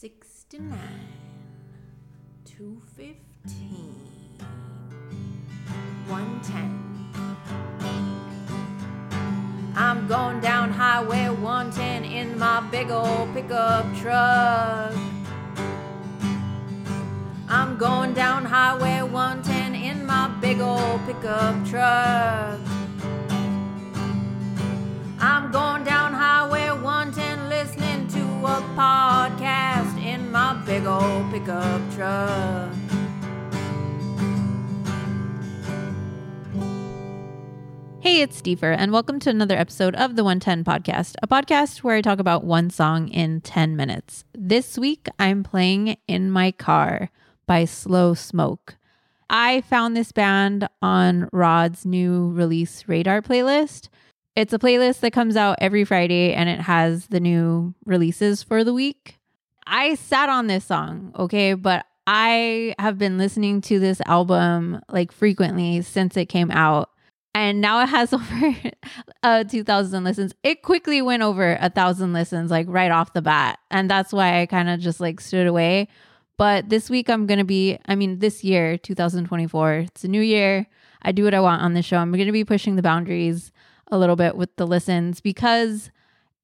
69, 215, 110. I'm going down Highway 110 in my big old pickup truck. I'm going down Highway 110 in my big old pickup truck. I'm going down Highway 110 listening to a podcast big old pickup truck. Hey, it's Deefur, and welcome to another episode of the 110 Podcast, a podcast where I talk about one song in 10 minutes. This week, I'm playing In My Car by Slow Smoke. I found this band on Rod's new release radar playlist. It's a playlist that comes out every Friday and it has the new releases for the week. I sat on this song, okay, but I have been listening to this album like frequently since it came out. And now it has over uh 2000 listens. It quickly went over a thousand listens like right off the bat. And that's why i kind of just like stood away. But this week i'm gonna be i mean this year 2024 it's a new year. I do what i want on the show. I'm gonna be pushing the boundaries a little bit with the listens because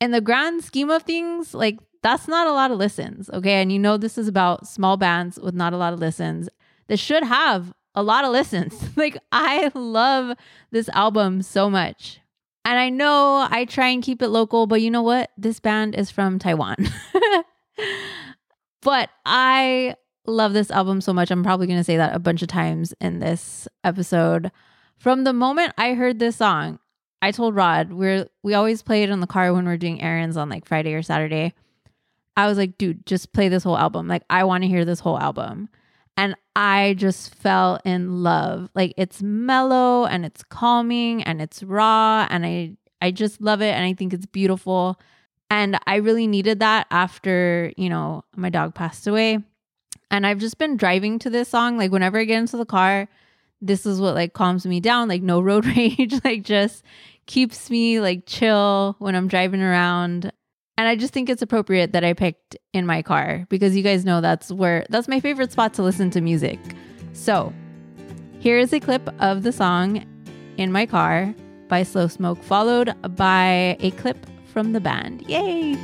in the grand scheme of things like that's not a lot of listens okay and you know this is about small bands with not a lot of listens this should have a lot of listens. like I love this album so much. And I know I try and keep it local, but you know what? This band is from Taiwan. but I love this album so much. I'm probably going to say that a bunch of times in this episode. From the moment I heard this song, I told Rod, we're we always play it in the car when we're doing errands on like Friday or Saturday. I was like, dude, just play this whole album. Like I want to hear this whole album. And I just fell in love. Like it's mellow and it's calming and it's raw and I I just love it and I think it's beautiful. And I really needed that after, you know, my dog passed away. And I've just been driving to this song like whenever I get into the car, this is what like calms me down, like no road rage, like just keeps me like chill when I'm driving around. And I just think it's appropriate that I picked in my car because you guys know that's where that's my favorite spot to listen to music. So, here is a clip of the song In My Car by Slow Smoke, followed by a clip from the band. Yay!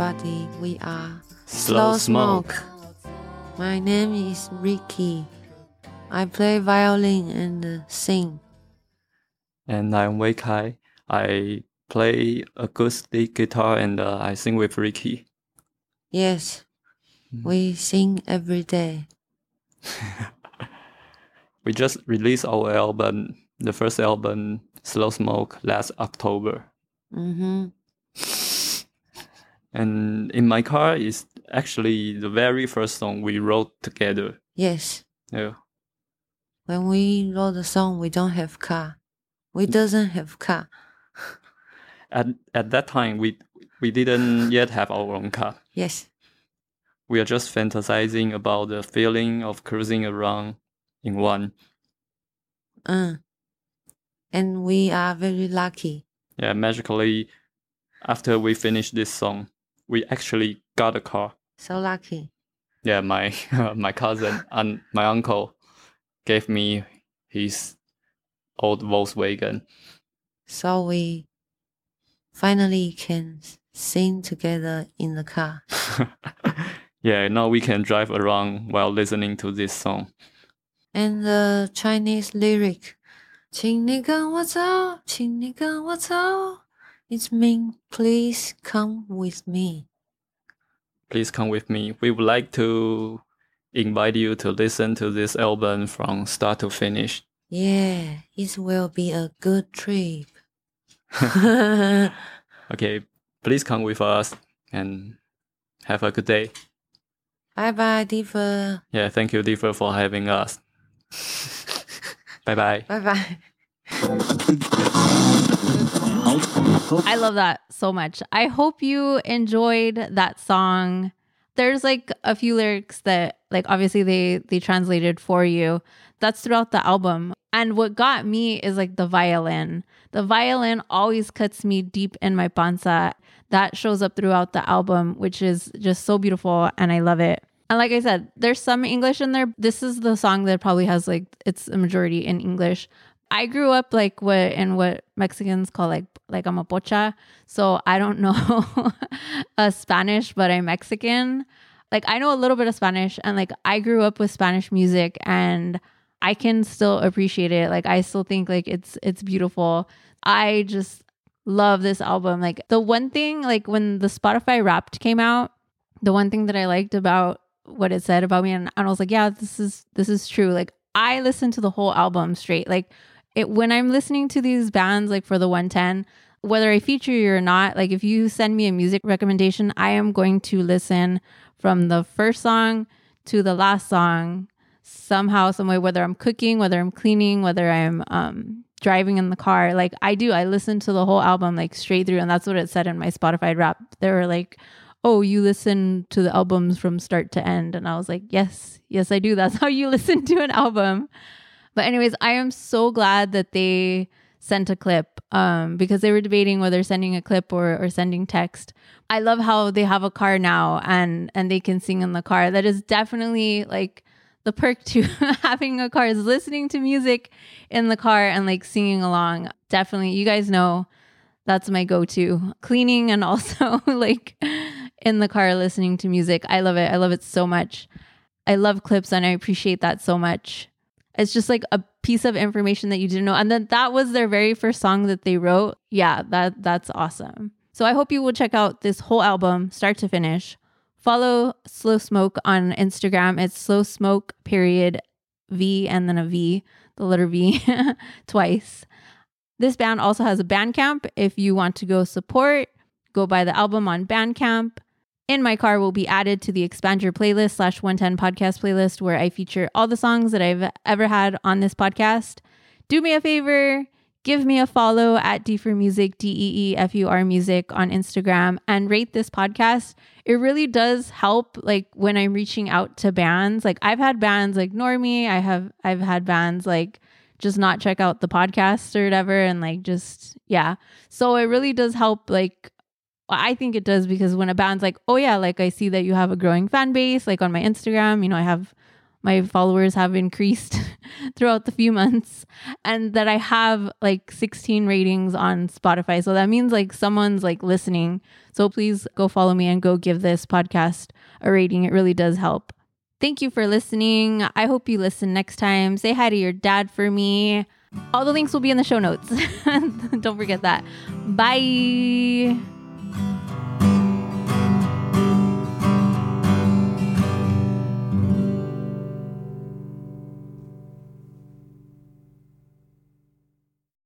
Everybody. We are Slow Smoke. My name is Ricky. I play violin and sing. And I'm Wei Kai. I play acoustic guitar and uh, I sing with Ricky. Yes, we sing every day. we just released our album, the first album, Slow Smoke, last October. Mm-hmm. And in my car is actually the very first song we wrote together. Yes. Yeah. When we wrote the song, we don't have car. We doesn't have car. At at that time we we didn't yet have our own car. Yes. We are just fantasizing about the feeling of cruising around in one. Uh. And we are very lucky. Yeah, magically after we finished this song, we actually got a car. So lucky. Yeah, my my cousin and my uncle gave me his old Volkswagen. So we finally can sing together in the car. yeah, now we can drive around while listening to this song. And the Chinese lyric, 请你跟我走，请你跟我走. it means please come with me. Please come with me. We would like to invite you to listen to this album from start to finish. Yeah, it will be a good trip. Okay, please come with us and have a good day. bye bye, Deefur. Yeah, thank you, Deefur, for having us. bye bye. Bye bye. I love that so much. I hope you enjoyed that song. There's like a few lyrics that like obviously they they translated for you. That's throughout the album. And what got me is like the violin. The violin always cuts me deep in my panza. That shows up throughout the album, which is just so beautiful and I love it. And like I said, there's some English in there. This is the song that probably has like it's a majority in English. I grew up like what in what Mexicans call like like I'm a pocha. So I don't know a Spanish, but I'm Mexican. Like I know a little bit of Spanish and like I grew up with Spanish music and I can still appreciate it. Like I still think like it's it's beautiful. I just love this album. Like the one thing like when the Spotify Wrapped came out, the one thing that I liked about what it said about me and, and I was like, yeah, this is this is true. Like I listened to the whole album straight. Like it when I'm listening to these bands like for the 110, whether I feature you or not, like if you send me a music recommendation, I am going to listen from the first song to the last song somehow, some way, whether I'm cooking, whether I'm cleaning, whether I'm um driving in the car. Like I do, I listen to the whole album like straight through, and that's what it said in my Spotify rap. They were like, "Oh, you listen to the albums from start to end," and I was like, "Yes, yes, I do. That's how you listen to an album." But anyways, I am so glad that they sent a clip um, because they were debating whether sending a clip or, or sending text. I love how they have a car now and and they can sing in the car. That is definitely like the perk to having a car is listening to music in the car and like singing along. Definitely, you guys know that's my go-to cleaning and also like in the car listening to music. I love it. I love it so much. I love clips and I appreciate that so much. It's just like a piece of information that you didn't know. And then that was their very first song that they wrote. Yeah, that that's awesome. So I hope you will check out this whole album start to finish. Follow Slow Smoke on Instagram. It's Slow Smoke period V and then a V, the letter V twice. This band also has a Bandcamp. If you want to go support, go buy the album on Bandcamp. In My Car will be added to the Expand Your Playlist slash 110 podcast playlist where I feature all the songs that I've ever had on this podcast. Do me a favor, give me a follow at Deefur Music, D E E F U R Music on Instagram and rate this podcast. It really does help like when I'm reaching out to bands. Like I've had bands like Normie, I have I've had bands like just not check out the podcast or whatever and like just yeah. So it really does help like I think it does because when a band's like, oh yeah, like I see that you have a growing fan base, like on my Instagram, you know, I have my followers have increased throughout the few months and that I have like 16 ratings on Spotify. So that means like someone's like listening. So please go follow me and go give this podcast a rating. It really does help. Thank you for listening. I hope you listen next time. Say hi to your dad for me. All the links will be in the show notes. Don't forget that. Bye.